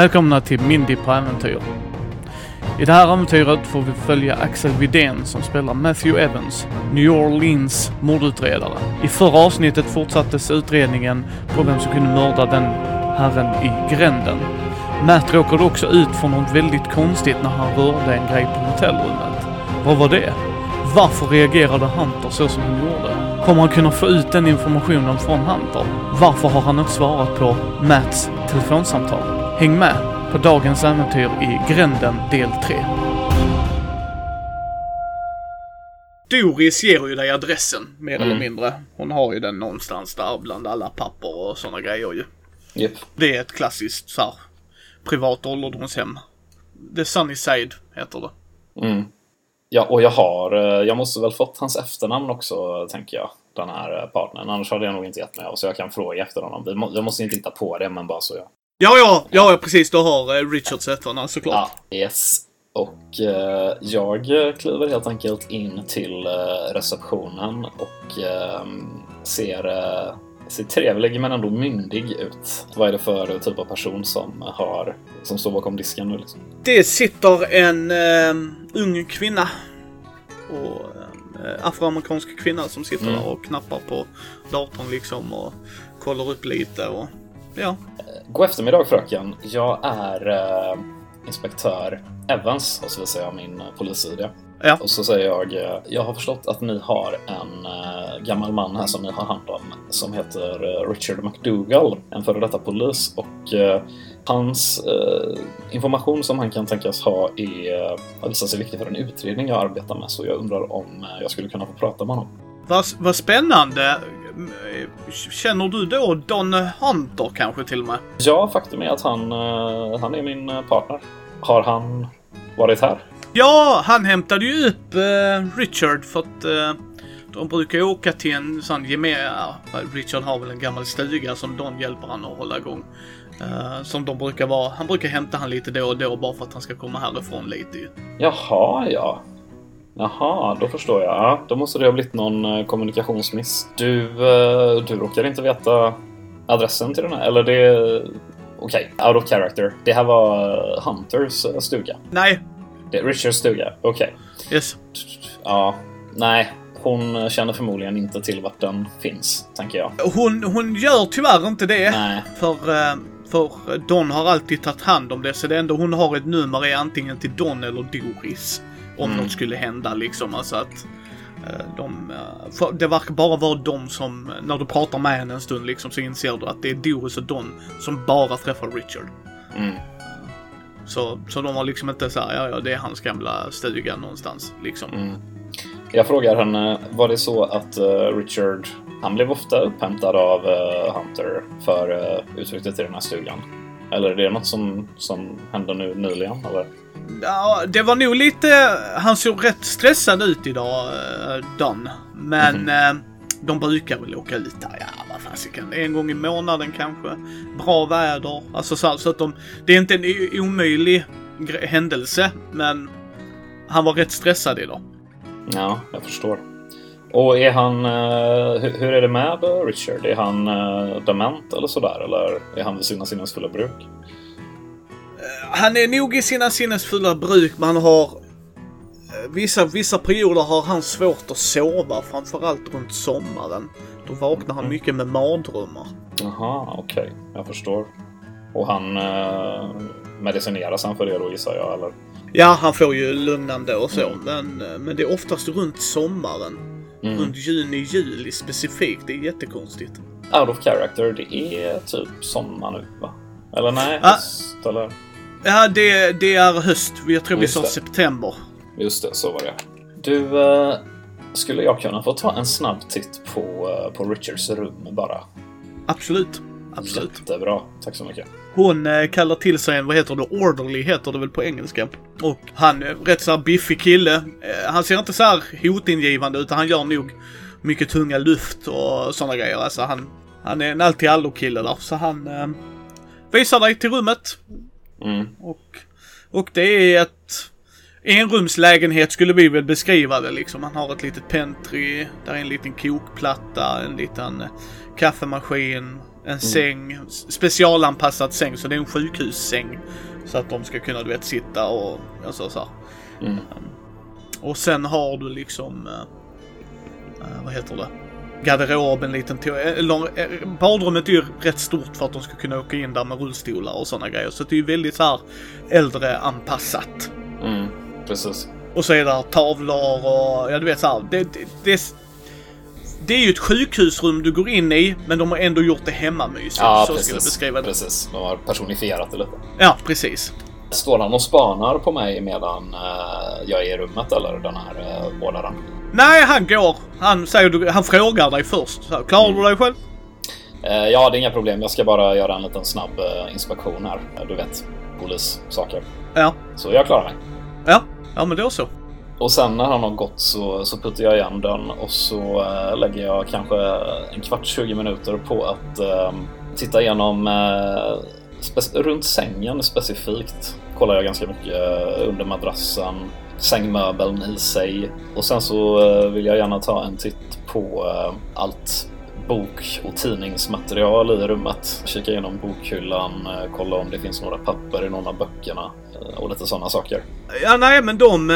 Välkomna till Mindy på äventyr. I det här äventyret får vi följa Axel Widén som spelar Matthew Evans, New Orleans mordutredare. I förra avsnittet fortsattes utredningen på vem som kunde mörda den herren i gränden. Matt råkade också ut för något väldigt konstigt när han rörde en grej på hotellrummet. Vad var det? Varför reagerade Hunter så som han gjorde? Kommer han kunna få ut den informationen från Hunter? Varför har han inte svarat på Matts telefonsamtal? Häng med på dagens äventyr i Gränden del 3. Doris ger ju dig adressen, mer Mm. eller mindre. Hon har ju den någonstans där bland alla papper och sådana grejer ju. Japp. Det är ett klassiskt så här, privat ålderdomshem. The Sunny Side heter det. Mm. Ja, och jag har, eh, jag måste väl fått hans efternamn också, tänker jag. Den här eh, partnern. Annars hade jag nog inte gett mig av, så jag kan fråga efter honom. Jag måste inte hitta på det, men bara så jag. Ja, ja, ja, precis. Du har eh, Richards efternamn såklart. Ja, yes. Och eh, jag kliver helt enkelt in till eh, receptionen och eh, ser, eh, ser trevlig men ändå myndig ut. Vad är det för typ av person som, har, som står bakom disken nu? Liksom? Det sitter en eh, ung kvinna. Och afroamerikansk kvinna som sitter Mm. där och knappar på datorn liksom och kollar upp lite och ja. God eftermiddag fröken. Jag är eh, inspektör Evans och så visar jag min eh, polis-ID. Ja. Och så säger jag, eh, jag har förstått att ni har en eh, gammal man här som ni har hand om som heter eh, Richard McDougall, en före detta polis. Och eh, hans eh, information som han kan tänkas ha är, eh, har visat sig viktig för en utredning jag arbetar med. Så jag undrar om eh, jag skulle kunna få prata med honom. Vad, vad spännande. Känner du då Don Hunter kanske till och med? Ja, faktum är att han, eh, han är min eh, partner. Har han varit här? Ja, han hämtade ju upp eh, Richard för att eh, de brukar ju åka till en sån gemensam... Richard har väl en gammal stuga som Don hjälper han att hålla igång. Eh, som de brukar vara. Han brukar hämta han lite då och då bara för att han ska komma härifrån lite ju. Jaha, ja. Jaha, då förstår jag. Ja, då måste det ha blivit någon eh, kommunikationsmiss. Du, eh, du råkar inte veta adressen till den här? Eller det... Okej, out of character. Det här var eh, Hunters stuga. Nej, Det är Richards stuga. Okej. yes. Ja, nej. Hon känner förmodligen inte till vart den finns, tänker jag. Hon, hon gör tyvärr inte det. Nej. För, för Don har alltid tagit hand om det, så det enda hon har ett nummer är antingen till Don eller Doris. Om Mm. något skulle hända liksom. Alltså att eh, de, eh, det verkar bara vara de som, när du pratar med henne en stund liksom, så inser du att det är Doris och Don som bara träffar Richard. Mm. Så, så de har liksom inte såhär, ja ja det är hans gamla stuga någonstans liksom. Mm. Jag frågar henne, var det så att eh, Richard, han blev ofta upphämtad av eh, Hunter för uh, utflykter till den här stugan? Eller är det något som, som hände nu nyligen? Eller? Ja, det var nog lite... Han såg rätt stressad ut idag, uh, Don. Men eh, de brukar väl åka ut där, ja vad fasiken, en gång i månaden kanske. Bra väder. Alltså så, så att de... Det är inte en omöjlig händelse, men han var rätt stressad idag. Ja, jag förstår. Och är han, eh, hur, är det med eh, Richard? Är han uh, dement eller sådär? Eller är han vid sina sinnens fulla bruk? Han är nog i sina sinnesfulla bruk, men han har... eh, Vissa, vissa perioder har han svårt att sova, framförallt runt sommaren. Då vaknar han mycket med mardrömmar. Jaha, okej. Jag förstår. Och han uh, medicineras han för det då gissar jag, eller? Ja, han får ju lugnande och så, men, eh, men det är oftast runt sommaren. Mm. Runt juni, juli specifikt. Det är jättekonstigt. Out of character, det är typ sommar nu, va? Eller nej, Ah. höst, eller? Ja, det, det är höst. Jag tror vi Just sa det. september. Just det, så var det. Du, eh, skulle jag kunna få ta en snabb titt på, eh, på Richards rum bara? Absolut. Absolut. Jättebra, tack så mycket. Hon eh, kallar till sig en, vad heter det, orderly heter det väl på engelska. Och han är rätt så här biffig kille. Eh, han ser inte så här hotingivande utan han gör nog mycket tunga luft och sådana grejer. Alltså han, han är en allt till allo kille där. Så han eh, visar dig till rummet. Mm. Och, och det är ett, enrumslägenhet skulle vi väl beskriva det liksom. Han har ett litet pentry, där är en liten kokplatta, en liten kaffemaskin, en mm. säng, specialanpassad säng, så det är en sjukhussäng. Så att de ska kunna, du vet, sitta och, alltså så mm. Och sen har du liksom, äh, vad heter det? Garderob, en liten eller, Badrummet är ju rätt stort för att de ska kunna åka in där med rullstolar och sådana grejer. Så det är ju väldigt så här äldreanpassat. Mm, precis. Och så är det tavlor och, ja du vet så här, det, det, det, det är ju ett sjukhusrum du går in i, men de har ändå gjort det hemmamysigt. Ja, så precis. Ska jag beskriva det. Precis, de har personifierat det lite. Ja, precis. Står han och spanar på mig medan uh, jag är i rummet eller den här uh, vårdaren? Nej, han går. Han, säger, han frågar dig först. Så, klarar mm. du dig själv? Uh, ja, det är inga problem. Jag ska bara göra en liten snabb uh, inspektion här. Du vet, polissaker. Ja. Så jag klarar mig. Ja, ja men då så. Och sen när han har gått så, så puttar jag igen den och så uh, lägger jag kanske en kvart, 20 minuter på att uh, titta igenom uh, runt sängen specifikt. Kollar jag ganska mycket under madrassen, sängmöbeln i sig och sen så vill jag gärna ta en titt på allt bok och tidningsmaterial i rummet. Kika igenom bokhyllan, kolla om det finns några papper i någon av böckerna och lite sådana saker. Ja, nej, men de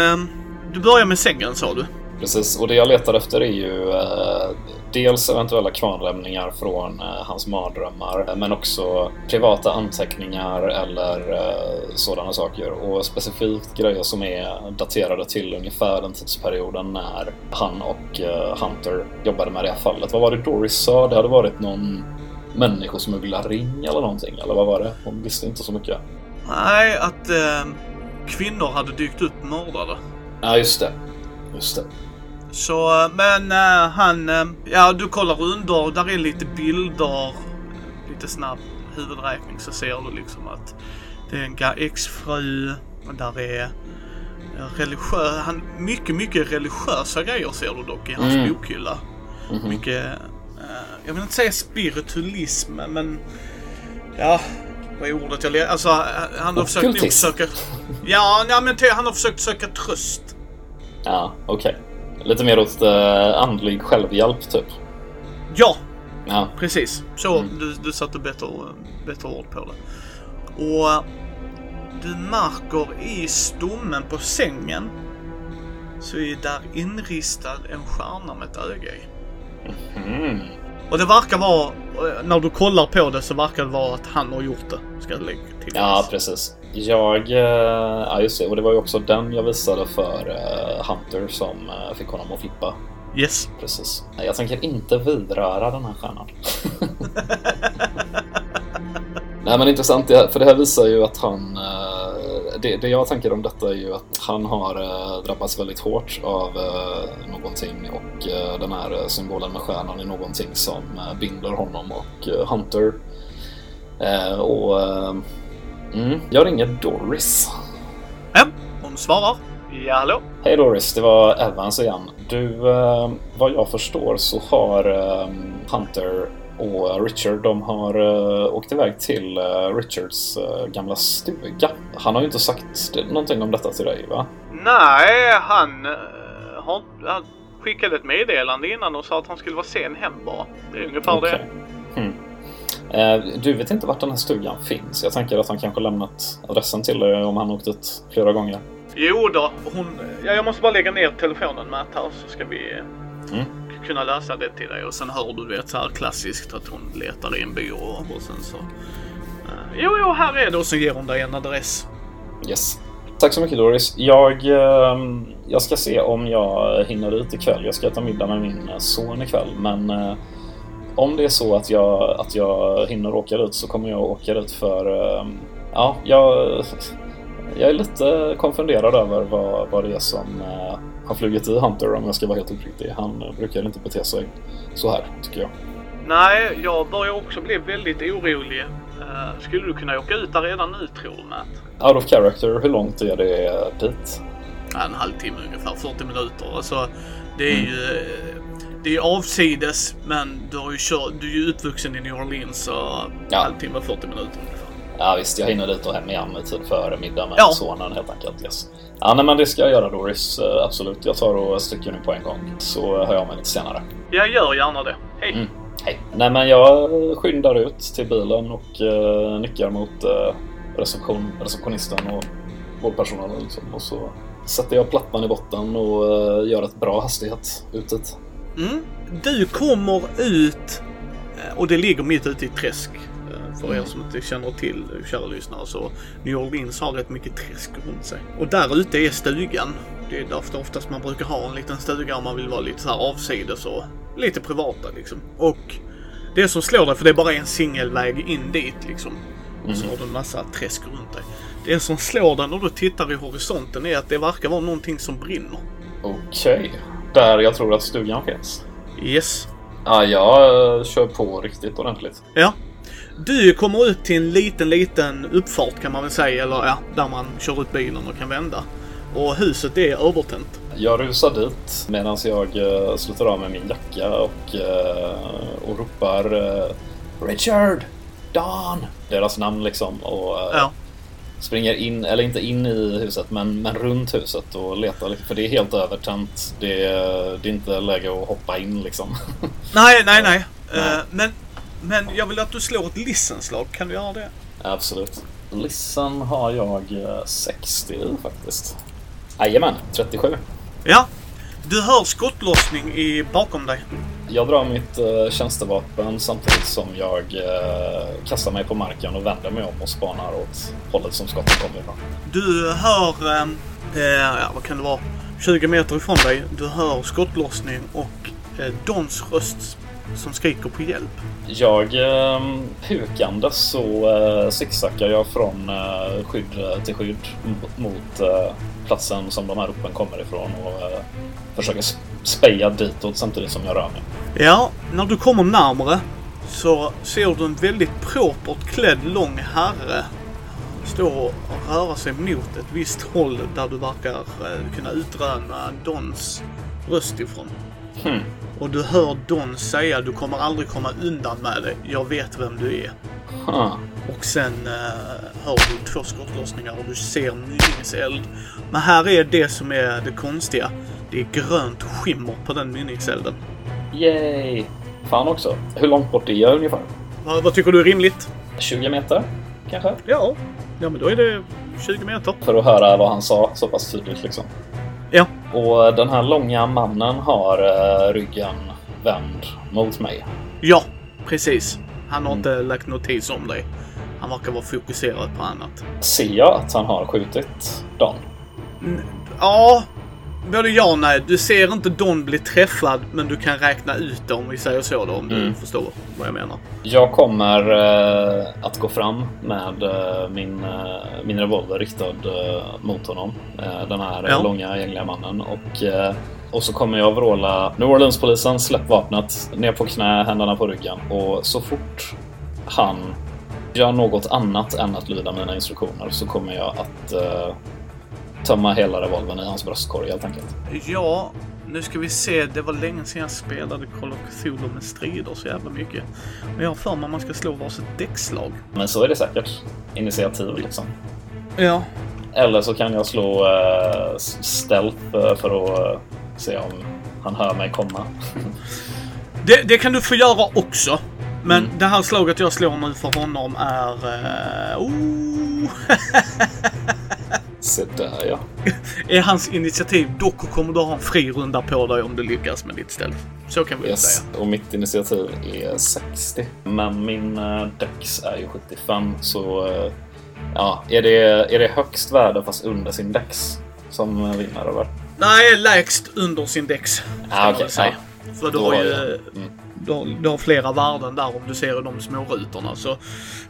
du börjar med sängen sa du? Precis, och det jag letar efter är ju eh, dels eventuella kvarnlämningar från eh, hans mardrömmar, men också privata anteckningar eller eh, sådana saker. Och specifikt grejer som är daterade till ungefär den tidsperioden när han och eh, Hunter jobbade med det här fallet. Vad var det Doris sa? Det hade varit någon människosmugglarring eller någonting, eller vad var det? Hon visste inte så mycket. Nej, att eh, kvinnor hade dykt upp mördade. Ja, just det. Just det. Så, men uh, han, uh, ja du kollar under, där är lite bilder, lite snabb huvudräkning så ser du liksom att det är en exfru, och där är religiös, han, mycket, mycket religiösa grejer ser du dock i hans mm. bokhylla. Mm -hmm. Mycket, uh, jag vill inte säga spiritualism, men ja, vad är ordet jag Alltså, han har försökt nog söka... Ja, ja men han har försökt söka tröst. Ja, okej. Okay. Lite mer åt uh, andlig självhjälp, typ. Ja, ja. precis. Så, mm. du, du satte bättre, bättre ord på det. Och du märker i stommen på sängen så är där inristad en stjärna med ett öga i. Mm. Och det verkar vara, när du kollar på det så verkar det vara att han har gjort det. Ska jag lägga till. Ja, precis. Jag, eh, ja just det, och det var ju också den jag visade för uh, Hunter som uh, fick honom att flippa. Yes. Precis. Jag tänker inte vidröra den här stjärnan. Nej men intressant, för det här visar ju att han det, det, jag tänker om detta är ju att han har eh, drabbats väldigt hårt av eh, någonting och eh, den här symbolen med stjärnan är någonting som eh, binder honom och eh, Hunter. Eh, och mm, jag ringer Doris. Ja, hon svarar. Ja, hallå? Hej Doris, det var Evans igen. Du, vad jag förstår så har Hunter och Richard de har uh, åkt iväg till uh, Richards uh, gamla stuga. Han har ju inte sagt någonting om detta till dig va? Nej, han, har, han skickade ett meddelande innan och sa att han skulle vara sen hem bara. Det är ungefär okay. det. Hmm. Du vet inte vart den här stugan finns? Jag tänker att han kanske lämnat adressen till dig om han åkt ut flera gånger. Jo då, hon... Ja, jag måste bara lägga ner telefonen Matt här så ska vi... Mm kunna lösa det till dig och sen hör du vet så här klassiskt att hon letar i en byrå och sen så... Uh, jo, jo, här är det och så ger hon dig en adress. Yes. Tack så mycket Doris. Jag, uh, jag ska se om jag hinner ut ikväll. Jag ska äta middag med min son ikväll men om det är så att jag, att jag hinner åka ut så kommer jag åka ut för... Ehm, ja, jag, jag är lite konfunderad över vad, vad det är som har flugit i Hunter om jag ska vara helt uppriktig. Han brukar inte bete sig så här, tycker jag. Nej, jag börjar också bli väldigt orolig. Uh, skulle du kunna åka ut där redan nu tror du, Matt? Out of character, hur långt är det dit? En halvtimme ungefär, 40 minuter. Alltså, det är mm. ju... Det är avsides, men du, har ju kört, du är ju uppvuxen i New Orleans så ja. halvtimme, 40 minuter ungefär. Ja visst, jag hinner dit och hem igen i tid före middag med Ja. sonen helt enkelt. Yes. Ja, nej, men det ska jag göra Doris. Eh, Absolut. Jag tar och sticker nu på en gång. Så hör jag mig lite senare. Jag gör gärna det. Hej. Mm. Hej. Nej, men jag skyndar ut till bilen och uh, nickar mot uh, reception, receptionisten och vårdpersonalen. Liksom. Och så sätter jag plattan i botten och eh, gör ett bra hastighet ut dit. Mm. Du kommer ut eh, och det ligger mitt ute i ett träsk. Eh, För er som inte känner till, eh, kära lyssnare, så New Orleans har rätt mycket träsk runt sig. Och där ute är stugan. Det är därför oftast man brukar ha en liten stuga om man vill vara lite så här avsides och lite privata liksom. Och det som slår dig, för det är bara en singelväg in dit liksom. Och så har du en massa träsk runt dig. Det som slår dig när du tittar i horisonten är att det verkar vara någonting som brinner. Okej. Där jag tror att stugan finns. Yes. Ja, jag eh, kör på riktigt ordentligt. Ja. Du kommer ut till en liten, liten uppfart kan man väl säga, eller ja, där man kör ut bilen och kan vända. Och huset är övertänt. Jag rusar dit medan jag uh, slutar av med min jacka och, eh, och ropar eh, Richard! Don! Deras namn liksom och eh, Ja. Springer in, eller inte in i huset men, men runt huset och letar för det är helt övertänt. Det, är- det är inte läge att hoppa in liksom. Nej, nej, nej. Nej. Eh, men, men jag vill att du slår ett listenslag. Kan du göra det? Absolut. Listen har jag eh, 60 i faktiskt. Jajamän, 37. Ja. Du hör skottlossning i bakom dig. Jag drar mitt uh, tjänstevapen samtidigt som jag eh, kastar mig på marken och vänder mig om och spanar åt hållet som skottet kommer ifrån. Du hör, eh, eh, ja vad kan det vara, 20 meter ifrån dig. Du hör skottlossning och eh, Dons röst som skriker på hjälp. Jag eh, hukande så eh, zigzaggar jag från eh, skydd till skydd mot, mot eh, platsen som de här ropen kommer ifrån och eh, försöker sp- speja ditåt samtidigt som jag rör mig. Ja, när du kommer närmare så ser du en väldigt propert klädd lång herre stå och röra sig mot ett visst håll där du verkar eh, kunna utröna Dons röst ifrån. Hmm. Och du hör Don säga du kommer aldrig komma undan med det. Jag vet vem du är. Huh. Och sen eh, hör du två skottlossningar och du ser mynningseld. Men här är det som är det konstiga. Det är grönt skimmer på den mynningselden. Yay! Fan också. Hur långt bort är jag ungefär? Vad, vad tycker du är rimligt? 20 meter? Kanske? Ja. Ja, men då är det 20 meter. För att höra vad han sa så pass tydligt liksom. Ja. Och den här långa mannen har eh, ryggen vänd mot mig. Ja, precis. Han har inte lagt notis om dig. Han verkar vara fokuserad på annat. Ser jag att han har skjutit Don? Ja, både ja och nej. Du ser inte Don bli träffad, men du kan räkna ut det om vi säger så då, om du Mm. förstår vad jag menar. Jag kommer eh, att gå fram med eh, min, eh, min revolver riktad eh, mot honom. Eh, den här Ja. långa gängliga mannen. Och, eh, och så kommer jag vråla New Orleans-polisen, släpp vapnet, ner på knä, händerna på ryggen. Och så fort han gör något annat än att lyda mina instruktioner så kommer jag att tömma hela revolvern i hans bröstkorg helt enkelt. Ja, nu ska vi se. Det var länge sedan jag spelade Call of Cthulhu med strider så jävla mycket. Men jag har för mig att man ska slå varsitt däckslag. Men så är det säkert. Initiativ liksom. Ja. Eller så kan jag slå uh, stealth eh, för att eh, se om han hör mig komma. Det, det kan du få göra också. Men Mm. det här slaget jag slår nu för honom är... Uh, oh, Se där ja. är hans initiativ. Dock kommer du ha en fri runda på dig om du lyckas med ditt stealth. Så kan vi Yes. säga. Och mitt initiativ är 60. Men min uh, dex är ju 75 så eh, ja, är det, är det högst värde fast under sin dex som eh, vinner eller? Nej, lägst under sin dex. Ah, väl säga. För du har ju... jag- mm. Du har, du har flera värden där om du ser de små rutorna. Så, eh,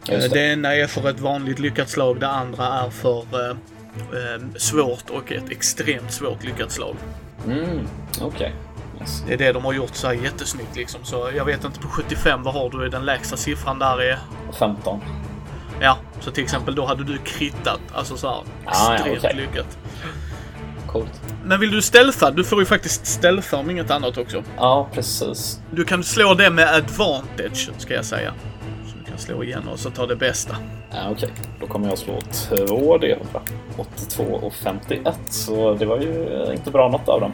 det. det. ena är för ett vanligt lyckat slag, det andra är för eh, eh, svårt och ett extremt svårt lyckat slag. Mm, okej. Yes. Det är det de har gjort så här jättesnyggt liksom. Så jag vet inte på 75, vad har du? Den lägsta siffran där är... 15. Ja, så till exempel då hade du krittat. Alltså så här Ah, ja, extremt okej. lyckat. Coolt. Men vill du stealtha? Du får ju faktiskt stealtha om inget annat också. Ja, precis. Du kan slå det med advantage, ska jag säga. Kan slå igen och så ta det bästa. Ja, Okej, då kommer jag slå två D100. 82 och 51, så det var ju inte bra något av dem.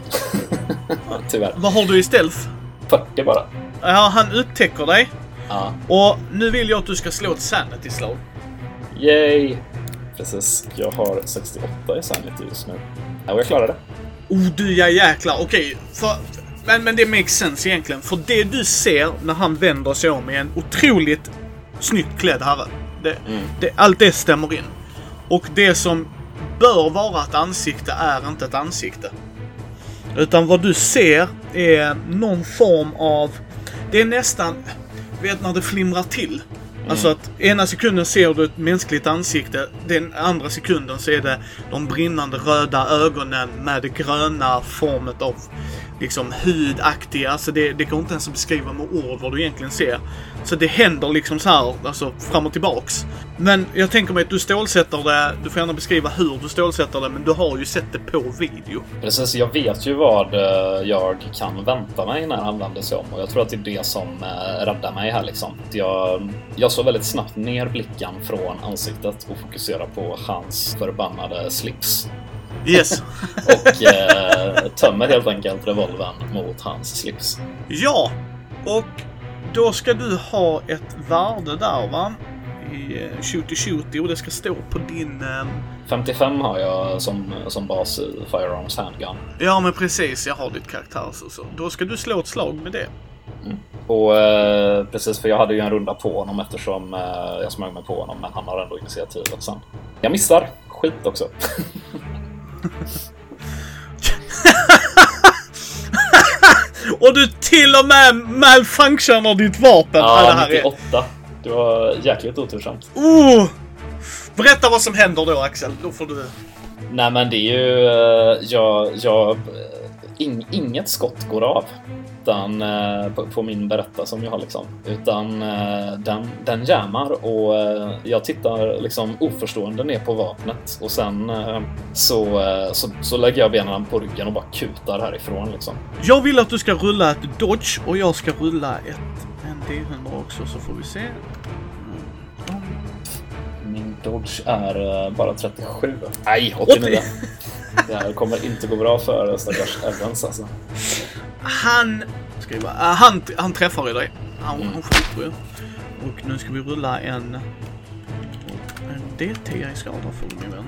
Tyvärr. Vad har du i stealth? 40 bara. Ja, han upptäcker dig. Ja. Och nu vill jag att du ska slå ett sanity-slag. Yay! Precis, jag har 68 i sanity just nu. Ja, och jag klarar det. Oh du ja jäklar, okej. För, men, men det makes sense egentligen. För det du ser när han vänder sig om är en otroligt snyggt klädd herre. Det, det, allt det stämmer in. Och det som bör vara ett ansikte är inte ett ansikte. Utan vad du ser är någon form av... Det är nästan... Vet när det flimrar till. Alltså att ena sekunden ser du ett mänskligt ansikte, den andra sekunden så är det de brinnande röda ögonen med det gröna formet av liksom hudaktiga. Alltså det, det går inte ens att beskriva med ord vad du egentligen ser. Så det händer liksom så här, alltså fram och tillbaks. Men jag tänker mig att du stålsätter det, du får gärna beskriva hur du stålsätter det, men du har ju sett det på video. Precis, jag vet ju vad eh, jag kan vänta mig när han vänder sig om och jag tror att det är det som eh, räddar mig här liksom. Jag, jag såg väldigt snabbt ner blicken från ansiktet och fokuserar på hans förbannade slips. Yes. Och eh, tömmer helt enkelt revolvern mot hans slips. Ja, och då ska du ha ett värde där va? I eh, shooty shooty och det ska stå på din... ehm, 55 har jag som, som bas i Firearms Handgun. Ja men precis, jag har ditt karaktärs och så. Då ska du slå ett slag med det. Och eh, precis, för jag hade ju en runda på honom eftersom eh, jag smög mig på honom, men han har ändå initiativet sen. Jag missar. Skit också. Och du till och med malfunctionar ditt vapen! Ja, det Ja, här är... 98. Det var jäkligt otursamt. Oh! Berätta vad som händer då Axel. Då får du... Nej, men det är ju... eh, jag... jag ing, inget skott går av. Utan, eh, på, på min berätta som jag har liksom. Utan eh, den, den jammar och eh, jag tittar liksom oförstående ner på vapnet och sen så, så, så lägger jag benen på ryggen och bara kutar härifrån liksom. Jag vill att du ska rulla ett dodge och jag ska rulla ett... En D100 också så får vi se. Mm. Min dodge är bara 37. Nej, 89. Det här kommer inte gå bra för stackars Evans alltså. Han... Bara, ah, han, han träffar ju dig. Han, Mm. han skjuter ju. Och nu ska vi rulla en... En D10 i skada för min vän.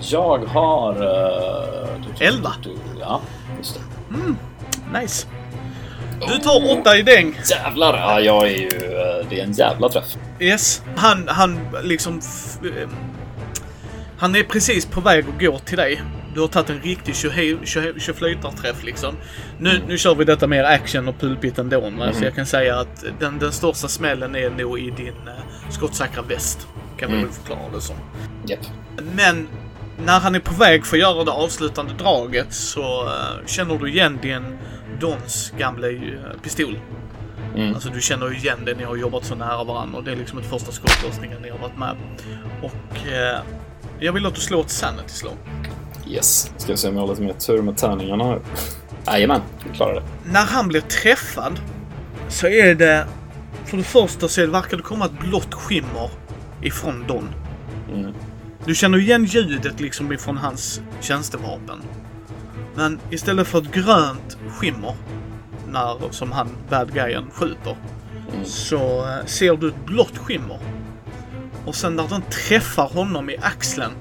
Jag har... Uh, Elva. Ja, just det. Nice. Du tar åtta i däng. Jävlar! Ja, jag är ju... eh, Det är en jävla träff. Yes. Han, han liksom... f- eh, Han är precis på väg att gå till dig. Du har tagit en riktig tjoflöjtarträff liksom. Nu, nu kör vi detta mer action och pulpigt ändå. va? Så jag kan säga att den, den största smällen är nog i din uh, skottsäkra väst. Kan vi Mm. väl förklara det som. Japp. Men när han är på väg för att göra det avslutande draget så eh, känner du igen din Dons gamla eh, pistol. Mm. Alltså du känner ju igen det, ni har jobbat så nära varandra och det är liksom ett första skottlossningen ni har varit med. Och eh, jag vill att du slår ett sanity-slag. Yes. Ska vi se om jag har lite mer tur med tärningarna här. Jajamän, vi klarar det. När han blir träffad så är det... För det första så verkar det komma ett blått skimmer ifrån Don. Mm. Du känner igen ljudet liksom ifrån hans tjänstevapen. Men istället för ett grönt skimmer, när, som han, bad guyen, skjuter, Mm. så eh, ser du ett blått skimmer. Och sen när den träffar honom i axeln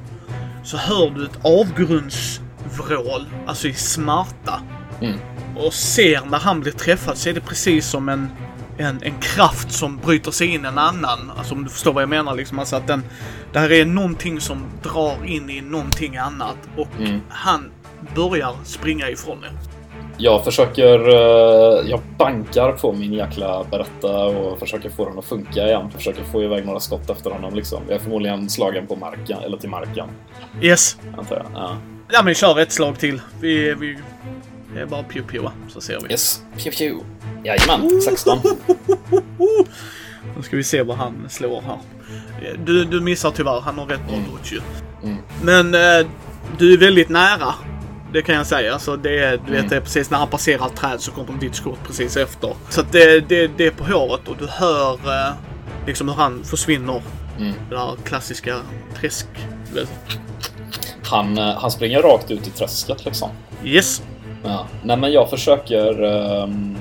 så hör du ett avgrundsvrål, alltså i smärta. Mm. Och ser när han blir träffad så är det precis som en, en, en kraft som bryter sig in en annan. Alltså om du förstår vad jag menar liksom. Alltså att den, det här är någonting som drar in i någonting annat. Och Mm. han börjar springa ifrån det. Jag försöker... eh, Jag bankar på min jäkla berätta och försöker få den att funka igen. Försöker få iväg några skott efter honom liksom. Jag är förmodligen slagen på marken, eller till marken, Yes. antar jag. Ja. Ja men kör ett slag till. Vi, vi, det är bara pew pew så ser vi. Yes. Pew pew. Jajamän, 16. Nu ska vi se vad han slår här. Du, du missar tyvärr, han har rätt bra Mm. dodge ju. Mm. Men eh, du är väldigt nära. Det kan jag säga. Så det, är, du vet, Mm. det är precis när han passerar ett träd så kommer ditt skott precis efter. Så att det, det, det är på håret och du hör... Eh, Liksom hur han försvinner. Mm. Det där klassiska träsk... Han, eh, han springer rakt ut i träsket liksom. Yes. Ja. Nej men jag försöker... ehm,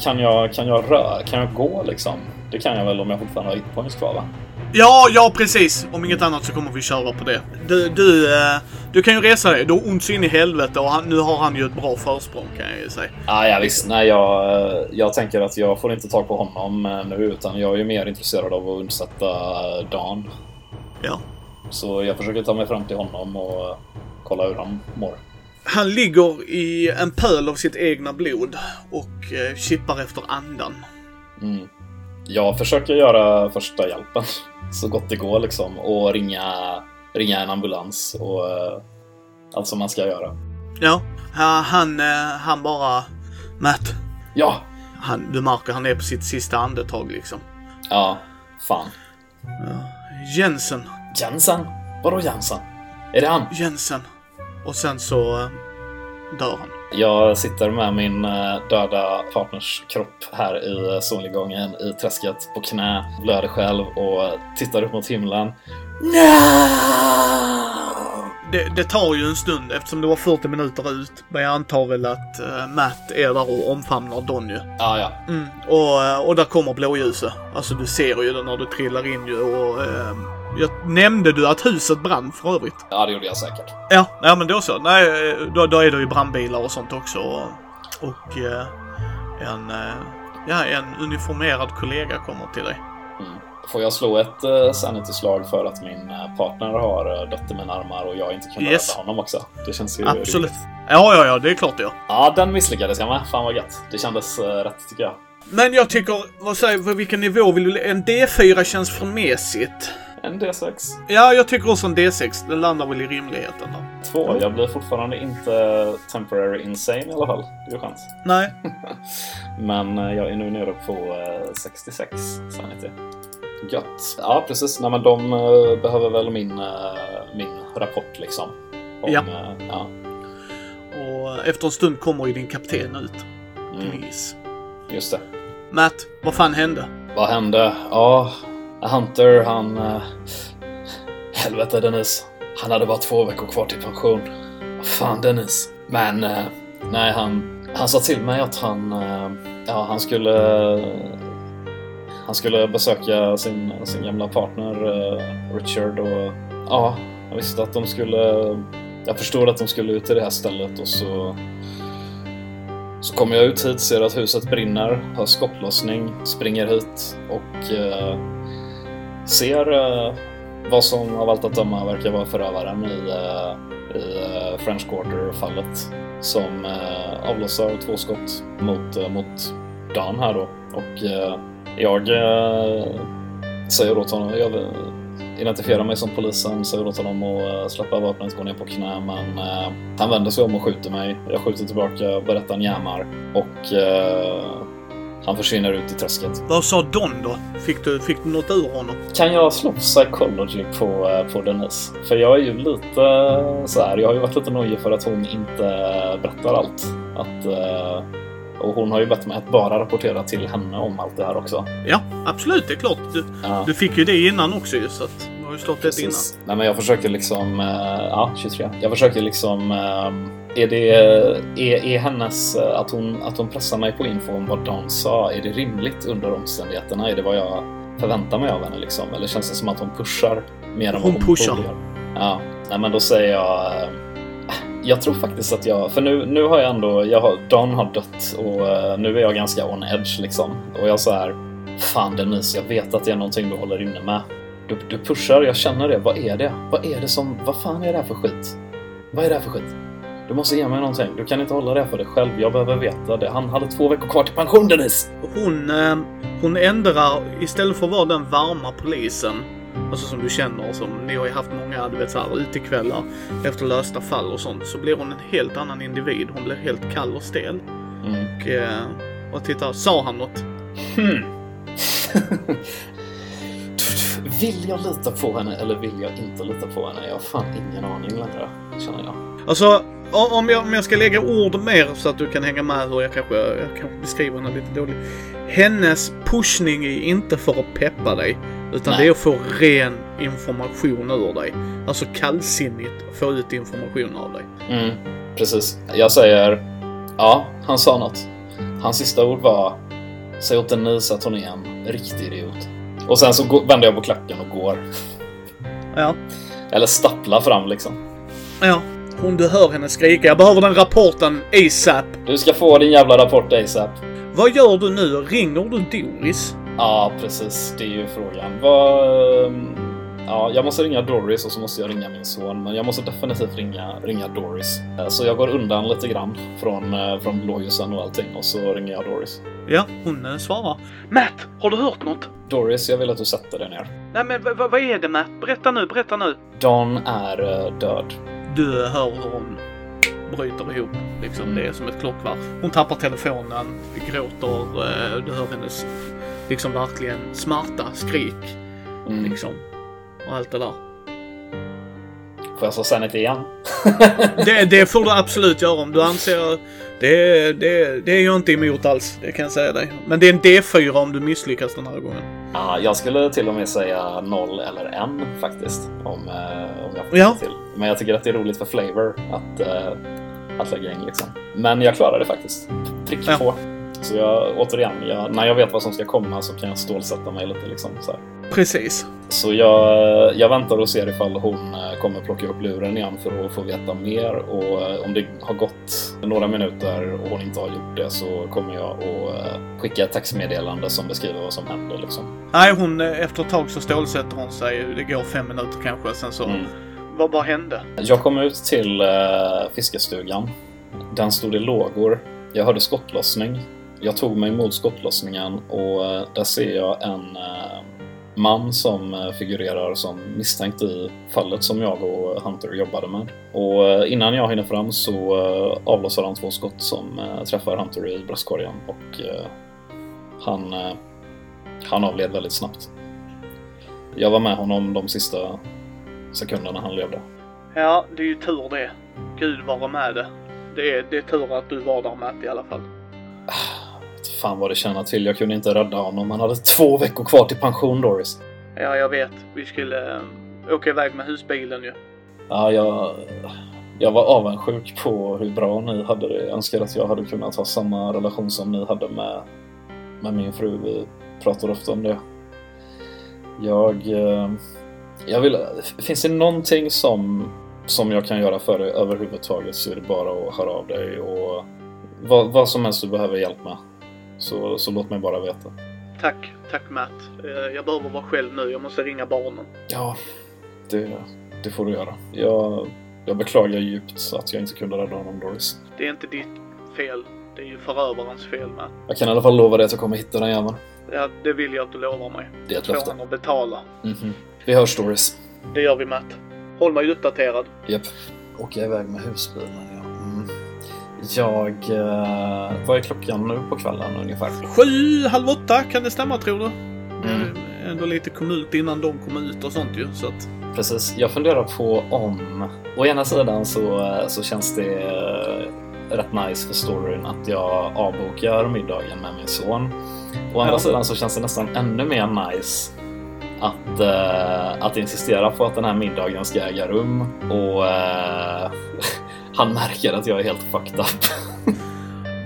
kan, jag, kan jag röra? Kan jag gå liksom? Det kan jag väl om jag fortfarande har hitpoints kvar va? Ja, ja precis. Om inget annat så kommer vi köra på det. Du, du, eh, du kan ju resa dig. Du har ont så in i helvete och han, nu har han ju ett bra försprång kan jag ju säga. Ah, ja, visst. Nej, jag, eh, jag tänker att jag får inte tag på honom eh, nu utan jag är mer intresserad av att undsätta eh, Dan. Ja. Så jag försöker ta mig fram till honom och kolla hur han mår. Han ligger i en pöl av sitt egna blod och eh, kippar efter andan. Mm. Jag försöker göra första hjälpen så gott det går liksom och ringa, ringa en ambulans och eh, allt som man ska göra. Ja, ha- han, eh, han bara... Matt, Ja! han, du märker han är på sitt sista andetag liksom. Ja, fan. Jensen, Jensen? Vadå Jensen? Är det han? Jensen. Och sen så eh, dör han. Jag sitter med min döda partners kropp här i solnedgången i träsket på knä, blöder själv och tittar upp mot himlen. Det, det tar ju en stund eftersom det var 40 minuter ut. Men jag antar väl att eh, Matt är där och omfamnar Donny. Ja, ja. Mm. Och, eh, och där kommer blåljuset. Alltså du ser ju det när du trillar in ju och... Eh, jag, nämnde du att huset brann för övrigt? Ja, det gjorde jag säkert. Ja, ja men då så. Nej, då, då är det ju brandbilar och sånt också. Och, och eh, en, ja, en uniformerad kollega kommer till dig. Får jag slå ett uh, sanity-slag för att min eh, partner har uh, dött i mina armar och jag inte kunde Yes. rädda honom också? Det känns ju Absolut. Ja, ja, ja, det är klart det gör. Ja, den misslyckades jag med. Fan vad gött. Det kändes uh, rätt tycker jag. Men jag tycker, vad säger på vilken nivå vill du... En D4 känns för mesigt. En D6. Ja, jag tycker också en D6. Den landar väl i rimligheten då. Två. Jag blir fortfarande inte temporary insane i alla fall. Det är skönt. Nej. Men eh, jag är nu nere på eh, 66 sanity. Gött. Ja, precis. Nej, men de eh, behöver väl min, eh, min rapport liksom. Om, Ja. eh, ja. Och efter en stund kommer ju din kapten ut. Mm, Denise. just det. Matt, vad fan hände? Vad hände? Ja, Hunter han... eh, Helvete Dennis. Han hade bara två veckor kvar till pension. Vad fan Dennis. Men eh, nej, han, han sa till mig att han... eh, Ja, han skulle... Han skulle besöka sin, sin gamla partner eh, Richard och... Ja, jag visste att de skulle... Jag förstod att de skulle ut till det här stället och så... Så kommer jag ut hit, ser att huset brinner, hör skottlossning, springer hit och eh, ser eh, vad som av allt att döma verkar vara förövaren i, eh, i eh, French Quarter-fallet. Som eh, avlossar två skott mot, eh, mot Dan här då. Och eh, jag eh, säger åt honom, jag identifierar mig som polisen, säger åt honom att eh, släppa vapnet, gå ner på knä, men eh, han vänder sig om och skjuter mig. Jag skjuter tillbaka, berättaren jammar och eh, han försvinner ut i träsket. Vad sa Don då? Fick du, fick du något ur honom? Kan jag slå psychology på, eh, på Denise? För jag är ju lite eh, så här. jag har ju varit lite nojig för att hon inte berättar allt. Att, eh, och hon har ju bett mig att bara rapportera till henne om allt det här också. Ja, absolut. Det är klart. Du, Ja. du fick ju det innan också ju, så att du har ju slått det innan. Nej, men jag försöker liksom, eh, ja, 23. Jag försöker liksom, eh, är det, är, är hennes, eh, att hon, att hon pressar mig på info om vad Dawn sa, är det rimligt under omständigheterna? Är det vad jag förväntar mig av henne liksom? Eller känns det som att hon pushar mer än vad Hon hon pushar. borde göra? Ja, nej men då säger jag, jag tror faktiskt att jag, för nu, nu har jag ändå, jag har, Dan har dött och eh, nu är jag ganska on edge liksom. Och jag så här, fan Denise, jag vet att det är någonting du håller inne med. Du, du pushar, jag känner det. Vad är det? Vad är det som... Vad fan är det här för skit? Vad är det här för skit? Du måste ge mig någonting. Du kan inte hålla det för dig själv. Jag behöver veta det. Han hade två veckor kvar till pension, Denise! Hon, eh, hon ändrar, istället för att vara den varma polisen, alltså som du känner, som ni har ju haft många, du vet så här, utekvällar efter lösta fall och sånt, så blir hon en helt annan individ. Hon blir helt kall och stel. Mm. Och, eh, och titta, sa han något? Hmm. vill jag lita på henne eller vill jag inte lita på henne? Jag har fan ingen aning längre, känner jag. Alltså, om jag, om jag ska lägga ord mer så att du kan hänga med hur jag kanske, jag kanske beskriver henne lite dåligt. Hennes pushning är inte för att peppa dig. Utan Nej. det är att få ren information ur dig. Alltså kallsinnigt få ut information av dig. Mm, precis. Jag säger, ja, han sa något. Hans sista ord var, säg åt Denise att hon är en riktig idiot. Och sen så vänder jag på klacken och går. Ja. Eller stapplar fram liksom. Ja. Hon, du hör henne skrika. Jag behöver den rapporten ASAP. Du ska få din jävla rapport ASAP. Vad gör du nu? Ringer du Doris? Ja, precis. Det är ju frågan. Vad... ehm, Ja, jag måste ringa Doris och så måste jag ringa min son. Men jag måste definitivt ringa, ringa Doris. Eh, Så jag går undan lite grann från, eh, från blåljusen och allting och så ringer jag Doris. Ja, hon eh, svarar. Matt, har du hört något? Doris, jag vill att du sätter dig ner. Nej men vad är det Matt? Berätta nu, berätta nu. Dawn är eh, död. Du hör hur hon bryter ihop. Liksom, det är som ett klockverk. Hon tappar telefonen, gråter, eh, du hör hennes liksom verkligen smärta, skrik, Mm. liksom. Och allt det där. Får jag så Sanity igen? Det, det får du absolut göra om du anser... Det, det, det är jag inte emot alls, det kan jag säga dig. Men det är en D4 om du misslyckas den här gången. Ja, jag skulle till och med säga noll eller en faktiskt. Om, eh, om jag får Ja. till. Men jag tycker att det är roligt för flavor att, eh, att lägga in liksom. Men jag klarar det faktiskt. Prick Ja. två. Så jag, återigen, jag, när jag vet vad som ska komma så kan jag stålsätta mig lite liksom. Så, här. Precis. så jag, jag väntar och ser ifall hon eh, kommer plocka upp luren igen för att få veta mer. Och eh, om det har gått några minuter och hon inte har gjort det så kommer jag att eh, skicka ett textmeddelande som beskriver vad som händer liksom. Nej, hon, efter ett tag så stålsätter hon sig. Det går fem minuter kanske, sen så... Mm. Vad, vad hände? Jag kom ut till fiskestugan. Den stod i lågor. Jag hörde skottlossning. Jag tog mig mot skottlossningen och eh, där ser jag en eh, man som eh, figurerar som misstänkt i fallet som jag och Hunter jobbade med. Och innan jag hinner fram så avlossar han två skott som träffar Hunter i bröstkorgen och han, han avled väldigt snabbt. Jag var med honom de sista sekunderna han levde. Ja, det är ju tur det. Gud vara med det. Det är, det är tur att du var där Matt i alla fall. Fan vad det tjänar till. Jag kunde inte rädda honom. Han hade två veckor kvar till pension, Doris. Ja, jag vet. Vi skulle eh, åka iväg med husbilen ju. Ja, jag, jag var avundsjuk på hur bra ni hade det. Jag önskar att jag hade kunnat ha samma relation som ni hade med, med min fru. Vi pratar ofta om det. Jag... eh, Jag vill... Finns det någonting som, som jag kan göra för dig överhuvudtaget så är det bara att höra av dig och vad, vad som helst du behöver hjälp med. Så, så låt mig bara veta. Tack, tack Matt. Eh, Jag behöver vara själv nu. Jag måste ringa barnen. Ja, det, det får du göra. Jag, jag beklagar djupt att jag inte kunde rädda honom, Doris. Det är inte ditt fel. Det är ju förövarens fel Matt. Jag kan i alla fall lova dig att jag kommer hitta den jäveln. Ja, det vill jag att du lovar mig. Det är ett löfte. att betala. Mhm. Vi hörs, Doris. Det gör vi Matt. Håll mig uppdaterad. Japp. Åka iväg med husbilen. Mm. Jag... Eh, vad är klockan nu på kvällen ungefär? Sju, halv åtta, kan det stämma tror du? Mm. Ändå lite kom ut innan de kom ut och sånt ju. Så att, Precis. Jag funderar på om... Å ena sidan så, eh, så känns det eh, rätt nice för storyn att jag avbokar middagen med min son. Å andra Ja. sidan så känns det nästan ännu mer nice att, eh, att insistera på att den här middagen ska äga rum och eh, han märker att jag är helt fucked up.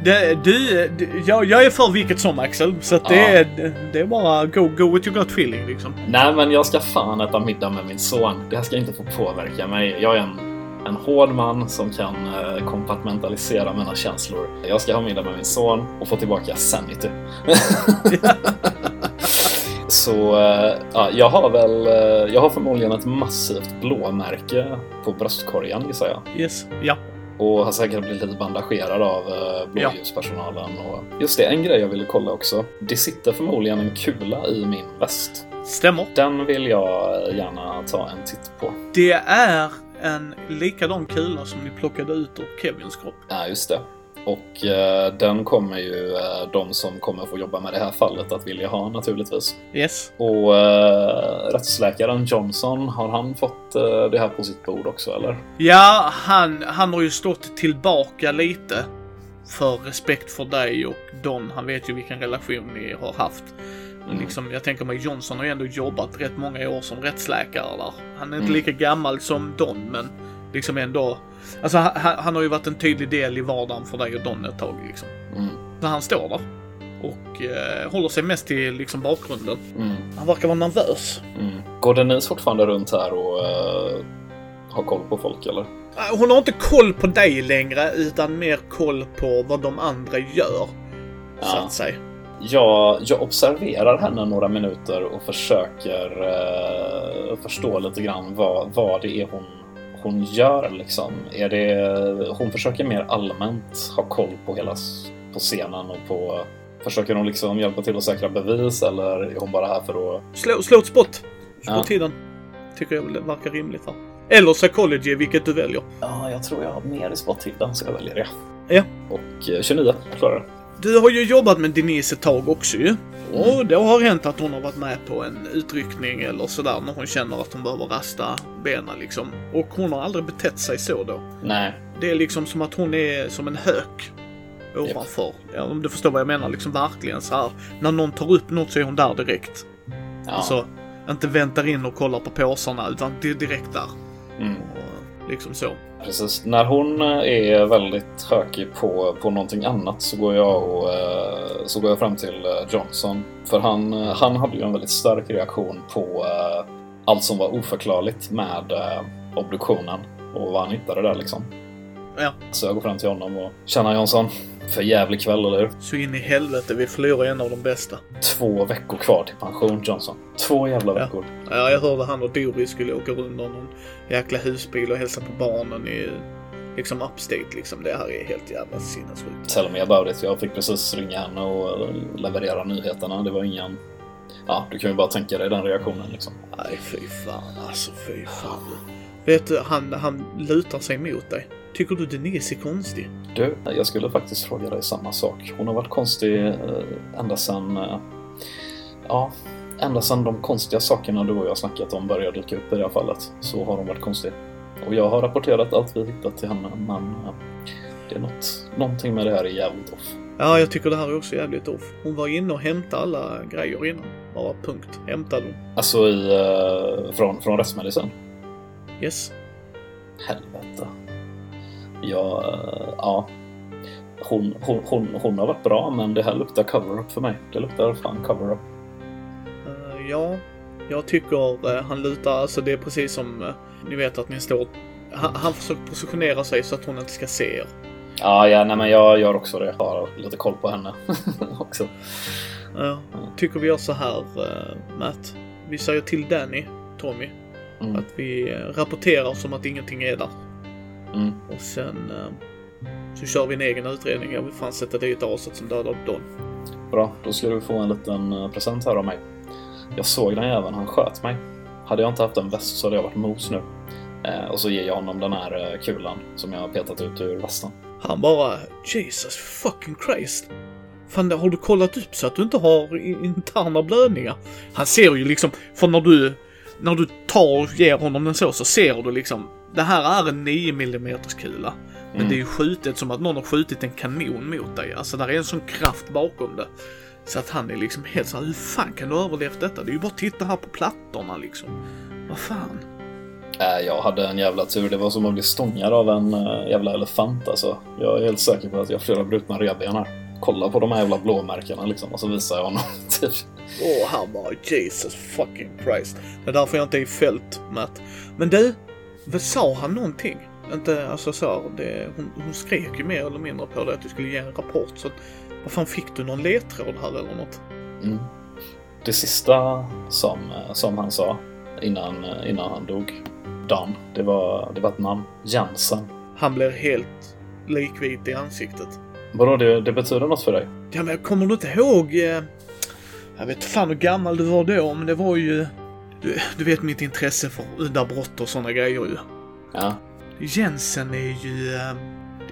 det, du, jag, jag är för vilket som Axel. Så att det, Ja. är, det är bara go, go with your gut feeling liksom. Nej, men jag ska fan äta middag med min son. Det här ska inte få påverka mig. Jag är en, en hård man som kan eh, kompartmentalisera mina känslor. Jag ska ha middag med min son och få tillbaka sanity. Så eh, ja, jag har väl, eh, jag har förmodligen ett massivt blåmärke på bröstkorgen gissar jag. Yes, ja. Och har säkert blivit lite bandagerad av eh, blåljuspersonalen. Och just det, en grej jag ville kolla också. Det sitter förmodligen en kula i min väst. Stämmer. Den vill jag gärna ta en titt på. Det är en likadan kula som ni plockade ut ur Kevins kropp. Ja, just det. Och eh, den kommer ju eh, de som kommer få jobba med det här fallet att vilja ha naturligtvis. Yes. Och eh, rättsläkaren Johnson, har han fått eh, det här på sitt bord också eller? Ja, han, han har ju stått tillbaka lite för respekt för dig och Don. Han vet ju vilken relation ni har haft. Mm. Liksom, jag tänker mig Johnson har ju ändå jobbat rätt många år som rättsläkare där. Han är inte Mm. lika gammal som Don, men liksom ändå. Alltså han, han har ju varit en tydlig del i vardagen för dig och Don ett tag liksom. Mm. Så han står där och eh, håller sig mest till liksom bakgrunden. Mm. Han verkar vara nervös. Mm. Går Denise fortfarande runt här och eh, har koll på folk eller? Eh, Hon har inte koll på dig längre, utan mer koll på vad de andra gör. Så Ja. att säga. Jag, jag observerar henne några minuter och försöker eh, förstå lite grann vad, vad det är hon, hon gör. Liksom. Är det, hon försöker mer allmänt ha koll på hela på scenen och på... Försöker hon liksom hjälpa till att säkra bevis eller är hon bara här för att... Slå, slå ett spott. Ja. tiden. Tycker jag verkar rimligt va? Eller psychology, vilket du väljer. Ja, jag tror jag har mer i spottiden så jag väljer det. Ja. Och eh, 29 klarar det. Du har ju jobbat med Denise ett tag också ju. Och det har hänt att hon har varit med på en utryckning eller sådär när hon känner att hon behöver rasta benen liksom. Och hon har aldrig betett sig så då. Nej. Det är liksom som att hon är som en hök ovanför. Ja, om du förstår vad jag menar, liksom verkligen så här. När någon tar upp något så är hon där direkt. Ja. Alltså, inte väntar in och kollar på påsarna utan det är direkt där. Mm. Och liksom så. Precis. När hon eh, är väldigt hökig på, på någonting annat så går jag, och, eh, så går jag fram till eh, Johnson. För han, han hade ju en väldigt stark reaktion på allt som var oförklarligt med obduktionen och vad han hittade där liksom. Ja. Så jag går fram till honom och Tjena Johnson, för jävlig kväll eller hur? Så in i helvete, vi förlorar en av de bästa. Två veckor kvar till pension Johnson. Två jävla Ja. veckor. Ja, jag hörde han och Doris skulle åka runt med någon jäkla husbil och hälsa på barnen i liksom upstate liksom. Det här är helt jävla sinnessjukt. Tell me about it. Jag fick precis ringa henne och leverera nyheterna. Det var ingen... Ja, du kan ju bara tänka dig den reaktionen liksom. Nej, fy fan alltså. Fy fan. Vet du, han, han lutar sig mot dig. Tycker du Denise är konstig? Du, jag skulle faktiskt fråga dig samma sak. Hon har varit konstig eh, ända sedan... Eh, ja, ända sedan de konstiga sakerna du och jag snackat om började dyka upp i det här fallet. Så har hon varit konstig. Och jag har rapporterat allt vi hittat till henne, men eh, det är något, någonting med det här är jävligt off. Ja, jag tycker det här är också jävligt off. Hon var inne och hämtade alla grejer innan. Bara punkt. Hämtade hon. Alltså i, från, från rättsmedicin. Yes. Helvete. Ja, eh, ja. Hon, hon, hon, hon har varit bra, men det här luktar cover-up för mig. Det luktar fan cover-up. Eh, ja, jag tycker eh, han lutar, alltså det är precis som eh, ni vet att ni står han, han försöker positionera sig så att hon inte ska se er. Ja, ja nej, men jag gör också det. Jag har lite koll på henne också. Ja, tycker vi gör så här, Matt. Vi säger till Danny, Tommy, Mm. att vi rapporterar som att ingenting är där. Mm. Och sen eh, så kör vi en egen utredning. Jag vill fan sätta dit aset som dödade Don. Bra, då ska du få en liten eh, present här av mig. Jag såg den jäveln, han sköt mig. Hade jag inte haft en väst så hade jag varit mos nu. Eh, och så ger jag honom den här eh, kulan som jag har petat ut ur västen. Han bara Jesus fucking Christ. Fan, har du kollat upp så att du inte har interna blödningar? Han ser ju liksom, för när du, när du tar och ger honom den så, så ser du liksom, det här är en 9 mm kula. Men Mm. det är ju skjutet som att någon har skjutit en kanon mot dig. Alltså där är en sån kraft bakom det. Så att han är liksom helt såhär, hur fan kan du ha överlevt detta? Det är ju bara att titta här på plattorna liksom. Vad fan? Äh, jag hade en jävla tur. Det var som att bli stångad av en äh, jävla elefant alltså. Jag är helt säker på att jag har flera brutna revben här. Kolla på de här jävla blåmärkena liksom. Och så visar jag honom. typ. Åh, han bara Jesus fucking Christ. Det är därför jag inte är i fält, Matt. Men du, sa han någonting? Inte, alltså så, det, hon, hon skrek ju mer eller mindre på det att du skulle ge en rapport. Så att, vad fan, fick du någon ledtråd här eller något? Mm. Det sista som, som han sa innan, innan han dog, Dan, det var, det var ett namn. Jensen. Han blir helt likvit i ansiktet. Vadå, det, det betyder något för dig? Ja, men jag kommer du inte ihåg... Eh, jag vet fan hur gammal du var då, men det var ju... Du, du vet mitt intresse för udda brott och sådana grejer ju. Ja. Jensen är ju... eh,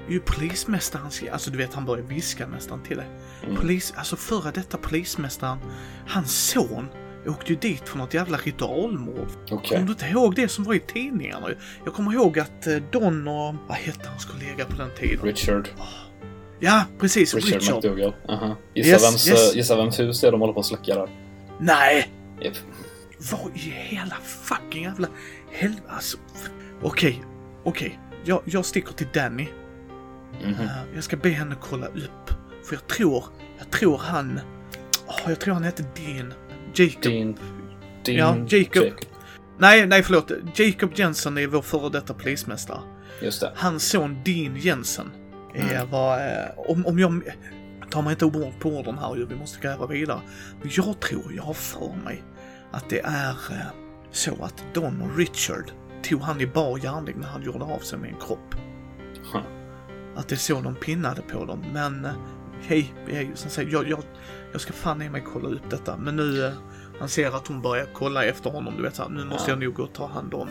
är ju polismästaren, alltså du vet han börjar viska nästan till dig. Mm. Polis, alltså före detta polismästaren, hans son åkte ju dit för något jävla ritualmord. Okej. Kommer du inte ihåg det som var i tidningarna? Jag kommer ihåg att eh, Don och, vad hette hans kollega på den tiden? Richard. Ja, precis, Richard, Richard. McDougall. Aha. Gissa, Yes, vems, yes. eh, gissa vems hus det är de håller på att släcka där. Nej! Japp. Vad i hela fucking jävla helvete, alltså. Okej, okej. Jag, jag sticker till Danny. Mhm. Eh, jag ska be henne kolla upp. För jag tror, jag tror han... åh, jag tror han heter Dean. Jacob. Dean. Dean. Ja, Jacob. Nej, nej förlåt. Jacob Jensen är vår före detta polismästare. Just det. Hans son Dean Jensen Mm. vad... Eh, om, om jag... Ta mig inte ord på orden här ju, vi måste gräva vidare. Men jag tror, jag har för mig, att det är eh, så att Don och Richard tog han i bar gärning när han gjorde av sig med en kropp. Att det är så de pinnade på dem. Men eh, hej, ju som sagt, jag, jag, jag ska fan i mig kolla upp detta. Men nu, eh, han ser att hon börjar kolla efter honom. Du vet, så här, nu måste Ja. jag nog gå och ta hand om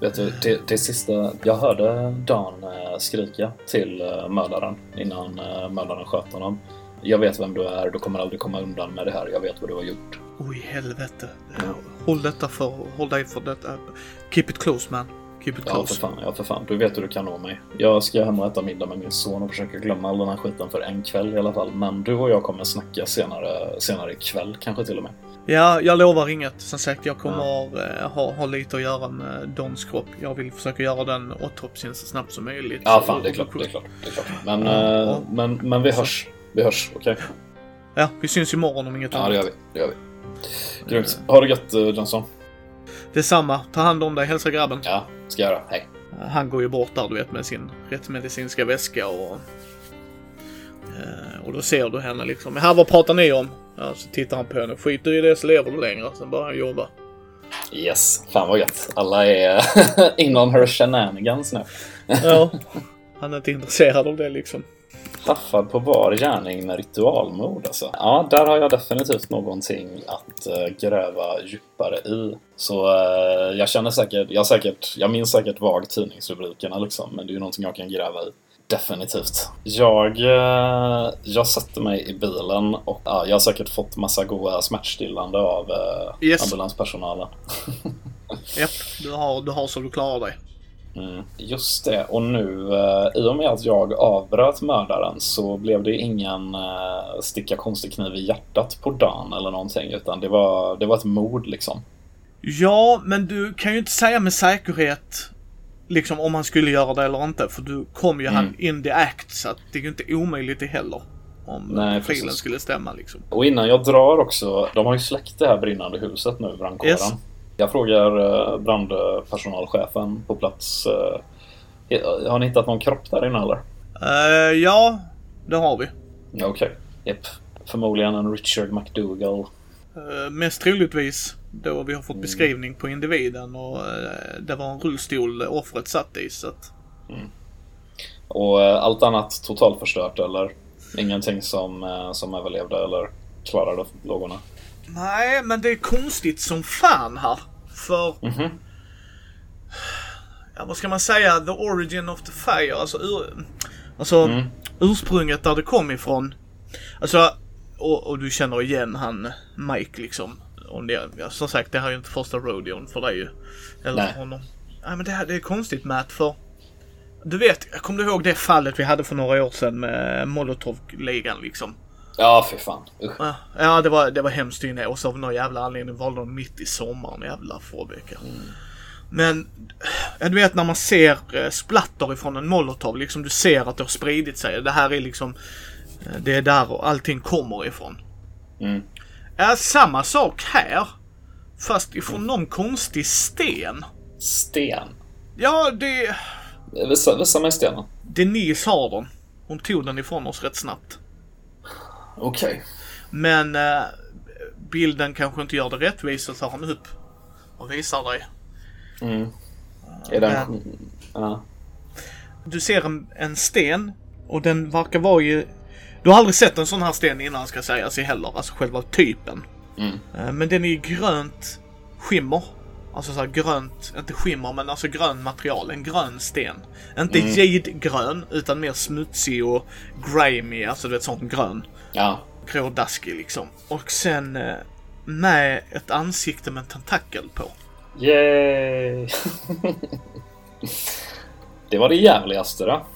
Vet du, det, det sista... Jag hörde Dan skrika till mördaren innan mördaren sköt honom. Jag vet vem du är, du kommer aldrig komma undan med det här. Jag vet vad du har gjort. Oj, helvete. Ja. Håll detta för, håll dig för detta. Keep it close man. Keep it Ja, för close. fan. Ja, för fan. Du vet hur du kan nå mig. Jag ska hem och äta middag med min son och försöka glömma all den här skiten för en kväll i alla fall. Men du och jag kommer snacka senare, senare ikväll, kanske till och med. Ja, jag lovar inget. Som sagt, jag kommer eh, ha, ha lite att göra med Dons kropp. Jag vill försöka göra den autopsin så snabbt som möjligt. Ja, fan, det är klart. Det är klart. Det är klart. Men, Ja, eh, ja. men, men vi hörs. Vi hörs, okej? Ja, vi syns imorgon om inget Ja, det annat. gör vi. Det gör vi. Grymt. Ha det gött, eh, Johnson. Detsamma. Ta hand om dig. Hälsa grabben. Ja, ska jag göra. Hej. Han går ju bort där, du vet, med sin rättsmedicinska väska och... eh, Och då ser du henne liksom. Här, vad pratar ni om? Ja, så tittar han på henne. Skit du i det så lever du längre. Sen börjar han jobba. Yes, fan vad gött. Alla är inom her shenanigans nu. Ja. Han är inte intresserad av det liksom. Taffad på bar gärning med ritualmord alltså. Ja, där har jag definitivt någonting att eh, gräva djupare i. Så eh, jag känner säkert, jag säkert, jag minns säkert vagt tidningsrubrikerna liksom, men det är ju någonting jag kan gräva i. Definitivt. Jag, eh, jag sätter mig i bilen och ja, jag har säkert fått massa goda smärtstillande av eh, Yes. ambulanspersonalen. Japp, du har, du har så du klarar dig. Mm, just det, och nu eh, i och med att jag avbröt mördaren så blev det ingen eh, sticka konstig kniv i hjärtat på Dan eller någonting utan det var, det var ett mord liksom. Ja, men du kan ju inte säga med säkerhet liksom om han skulle göra det eller inte. För du kom ju han Mm. in the act så att det är ju inte omöjligt det heller. Om Nej, profilen skulle stämma liksom. Och innan jag drar också, de har ju släckt det här brinnande huset nu, brandkåren. Yes. Jag frågar eh, brandpersonalchefen på plats, eh, har ni hittat någon kropp där inne eller? Eh, ja, det har vi. Okej, japp. Förmodligen en Richard McDougall. Uh, mest troligtvis då vi har fått Mm. beskrivning på individen och eh, det var en rullstol offret satt i så att... Och eh, allt annat totalförstört eller? Ingenting som, som överlevde eller klarade lågorna? Nej, men det är konstigt som fan här. För, Mhm. ja vad ska man säga, the origin of the fire, alltså ur, alltså Mm. ursprunget där det kom ifrån. Alltså, och, och du känner igen han Mike liksom. Om det, ja, som sagt, det här är ju inte första rodeon för dig ju. Eller Nej. honom. Nej men det, här, det är konstigt Matt för du vet, jag kommer du ihåg det fallet vi hade för några år sedan med Molotov-ligan liksom? Ja, fy fan. Usch. Ja, det var, det var hemskt inne och så av någon jävla anledning valde de mitt i sommaren, jävla fåvecka. Men, ja, du vet när man ser eh, splatter ifrån en molotov, liksom du ser att det har spridit sig. Det här är liksom, eh, det är där och allting kommer ifrån. Mm. Ja, samma sak här. Fast ifrån någon konstig sten. Sten. Ja, det... Visa, visa mig stenen. Denise har den. Hon tog den ifrån oss rätt snabbt. Okej. Men eh, bilden kanske inte gör det rättvist så tar han upp och visar dig. Mm. Är den... Ja. Du ser en, en sten och den verkar vara i... Du har aldrig sett en sån här sten innan ska sägas i heller, alltså själva typen. Mm. Eh, Men den är i grönt skimmer Alltså så grönt, inte skimmer men alltså grön material, en grön sten. Inte mm. jadegrön utan mer smutsig och grimy, alltså du vet sånt grön. Ja. Grådaskig liksom. Och sen eh, med ett ansikte med en tentakel på. Yay! det var det jävligaste då.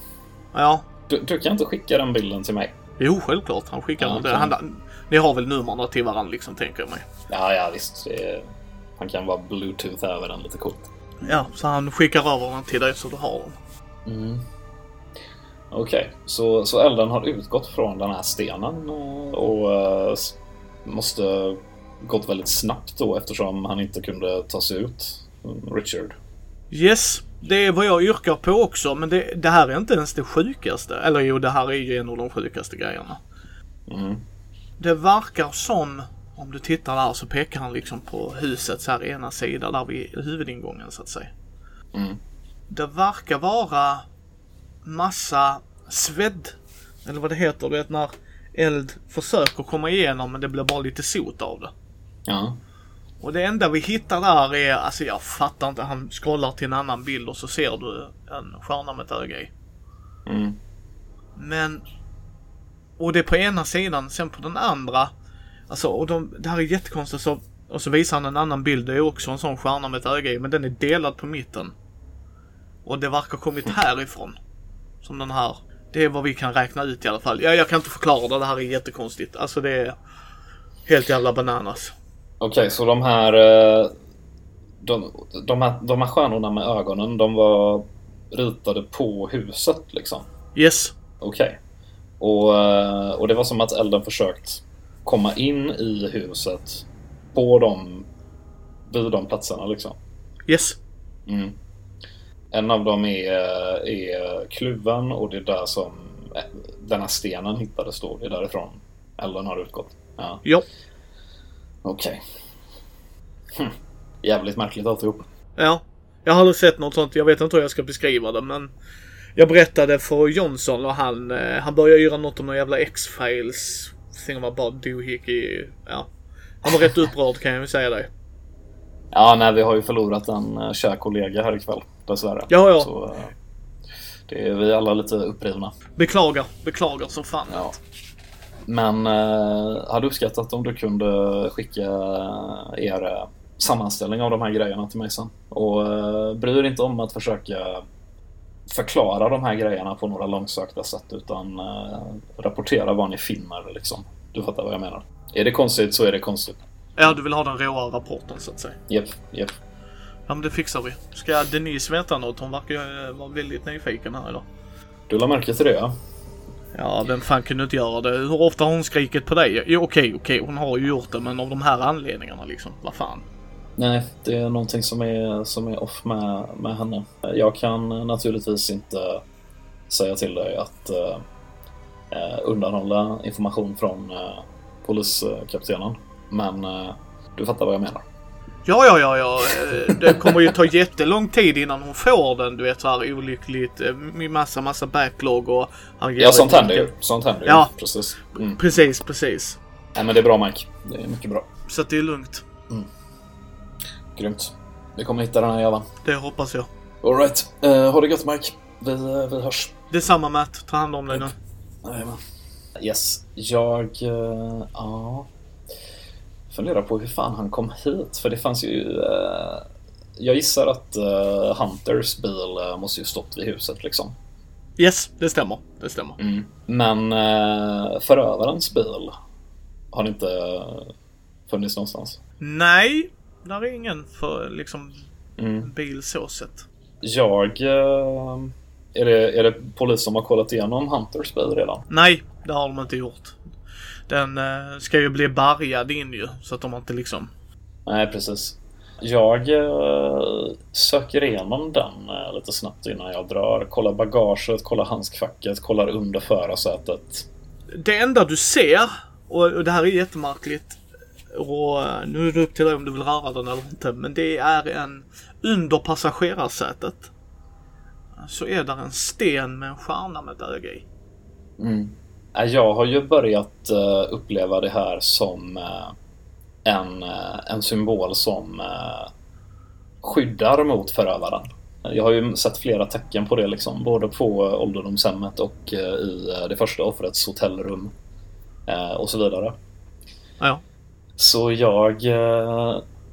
Ja. Du, du, kan inte skicka den bilden till mig? Jo, självklart. Han skickar ja, det. Han, ni har väl numren till varandra liksom, tänker jag mig. Ja, ja visst. Är, han kan vara bluetooth över den lite coolt. Ja, så han skickar över den till dig så du har den. Mm. Okej, okay. så, så elden har utgått från den här stenen eh, och uh, måste gått väldigt snabbt då eftersom han inte kunde ta sig ut, Richard. Yes, det är vad jag yrkar på också, men det, det här är inte ens det sjukaste. Eller jo, det här är ju en av de sjukaste grejerna. Mm. Det verkar som, om du tittar där så pekar han liksom på husets här ena sida där vid huvudingången så att säga. Mm. Det verkar vara massa svedd, eller vad det heter, du vet när eld försöker komma igenom men det blir bara lite sot av det. Ja. Och det enda vi hittar där är, alltså jag fattar inte, han scrollar till en annan bild och så ser du en stjärna med ett öga i. Mm. Men, och det är på ena sidan, sen på den andra, alltså och de, det här är jättekonstigt så, och så visar han en annan bild, det är också en sån stjärna med ett öga i, men den är delad på mitten. Och det verkar kommit härifrån. Som den här. Det är vad vi kan räkna ut i alla fall. Ja, jag kan inte förklara det, det här är jättekonstigt. Alltså det är helt jävla bananas. Okej, okay, så de här, eh, de, de, här... De här stjärnorna med ögonen, de var ritade på huset liksom? Yes. Okej. Okay. Och, eh, och det var som att elden försökt komma in i huset på de, vid de platserna liksom? Yes. Mm. En av dem är, är kluven och det är där som eh, den här stenen hittades då. Det är därifrån elden har utgått. Ja. ja. Okej. Okay. Hm. Jävligt märkligt alltihop. Ja. Jag har aldrig sett något sånt. Jag vet inte hur jag ska beskriva det men jag berättade för Johnson och han, eh, han började göra något om några jävla X-files. Thing about doohickey. Ja. Han var rätt upprörd kan jag ju säga det. Ja, nej, vi har ju förlorat en uh, kär kollega här ikväll. Dessvärre. Ja, ja. Så, uh, det är vi alla lite upprivna. Beklagar, beklagar som fan. Ja. Men eh, hade uppskattat om du kunde skicka er eh, sammanställning av de här grejerna till mig sen. Och eh, bry dig inte om att försöka förklara de här grejerna på några långsökta sätt utan eh, rapportera vad ni finner liksom. Du fattar vad jag menar. Är det konstigt så är det konstigt. Ja, du vill ha den råa rapporten så att säga. Japp, japp. Ja, men det fixar vi. Ska Denise veta något? Hon verkar ju eh, vara väldigt nyfiken här idag. Du la märke till det ja. Ja, vem fan kunde inte göra det? Hur ofta har hon skrikit på dig? Jo, okej, okej, hon har ju gjort det, men av de här anledningarna liksom, vad fan? Nej, det är någonting som är, som är off med, med henne. Jag kan naturligtvis inte säga till dig att uh, undanhålla information från uh, poliskaptenen. Men uh, du fattar vad jag menar. Ja, ja, ja, ja. Det kommer ju ta jättelång tid innan hon får den. Du vet så här olyckligt. Med massa, massa backlog och... Ja, sånt händer ju. Sånt händer ja, ju. Precis. Mm. Precis, precis. Nej, men det är bra Mike. Det är mycket bra. Så att det är lugnt. Grymt. Vi kommer hitta den här jäveln. Det hoppas jag. Alright. Uh, ha det gött Mike. Vi, uh, vi hörs. Detsamma Matt. Ta hand om dig nu. Jajamän. Yes. Jag... Uh, ja funderar på hur fan han kom hit. För det fanns ju... Eh, jag gissar att eh, Hunters bil eh, måste ju stått vid huset liksom. Yes, det stämmer. Det stämmer. Mm. Men eh, förövarens bil har inte funnits någonstans. Nej, där är ingen för liksom mm. bil så sett. Jag... Eh, är det, är det polis som har kollat igenom Hunters bil redan? Nej, det har de inte gjort. Den eh, ska ju bli bärgad in ju, så att de inte liksom... Nej, precis. Jag eh, söker igenom den lite snabbt innan jag drar. Kollar bagaget, kollar handskfacket, kollar under förarsätet. Det enda du ser, och det här är jättemärkligt, och eh, nu är det upp till dig om du vill röra den eller inte, men det är en under passagerarsätet. Så är där en sten med en stjärna med ett öga i. Mm. Jag har ju börjat eh, uppleva det här som eh, en, en symbol som skyddar mot förövaren. Jag har ju sett flera tecken på det liksom, både på ålderdomshemmet och i det första offrets hotellrum och så vidare. Ja. Så jag,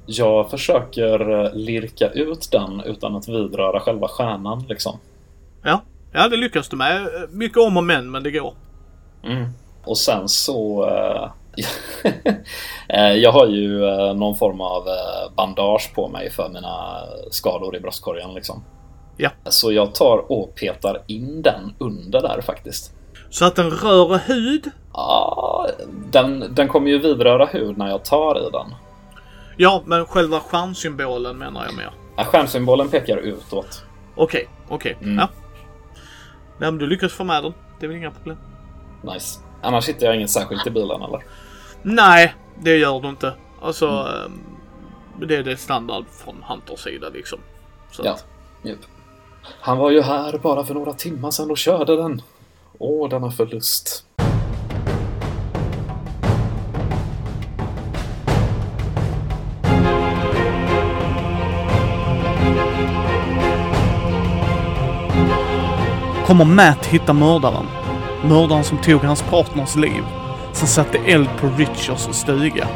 jag försöker lirka ut den utan att vidröra själva stjärnan liksom. Ja, ja det lyckas du med. Mycket om och men, men det går. Mm. Och sen så... Eh, jag har ju eh, någon form av eh, bandage på mig för mina skador i bröstkorgen liksom. Ja. Så jag tar och petar in den under där faktiskt. Så att den rör hud? Ja, den, den kommer ju vidröra hud när jag tar i den. Ja, men själva stjärnsymbolen menar jag mer. Ja, stjärnsymbolen pekar utåt. Okej, okej. Mm. Ja. Nej, men du lyckas få med den. Det är väl inga problem. Nice. Annars hittar jag inget särskilt i bilen eller? Nej, det gör du inte. Alltså, mm. det är det standard från Hunters sida liksom. Så ja, yep. Han var ju här bara för några timmar sedan och körde den. Åh, denna förlust. Kommer Matt hitta mördaren? Mördaren som tog hans partners liv, som satte eld på Richards stuga.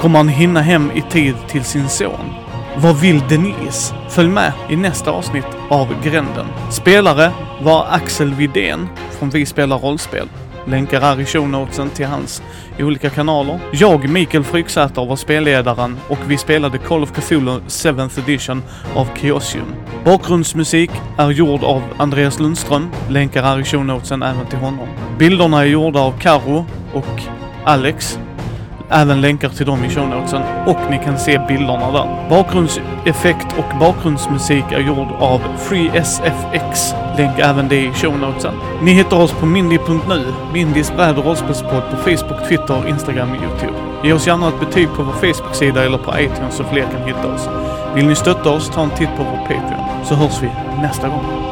Kommer han hinna hem i tid till sin son? Vad vill Denise? Följ med i nästa avsnitt av Gränden. Spelare var Axel Vidén från Vi spelar rollspel. Länkar är i shownotesen till hans olika kanaler. Jag, Mikael Fryksäter, var spelledaren och vi spelade Call of Cthulhu 7th edition av Chaosium. Bakgrundsmusik är gjord av Andreas Lundström. Länkar är i shownotesen även till honom. Bilderna är gjorda av Karo och Alex även länkar till dem i shownotesen och ni kan se bilderna där. Bakgrundseffekt och bakgrundsmusik är gjord av FreeSFX. Länk även det i shownotesen. Ni hittar oss på mindy.nu, Mindys bräd och rollspelspodd på Facebook, Twitter, Instagram och Youtube. Ge oss gärna ett betyg på vår Facebook-sida eller på iTunes så fler kan hitta oss. Vill ni stötta oss, ta en titt på vår Patreon, så hörs vi nästa gång.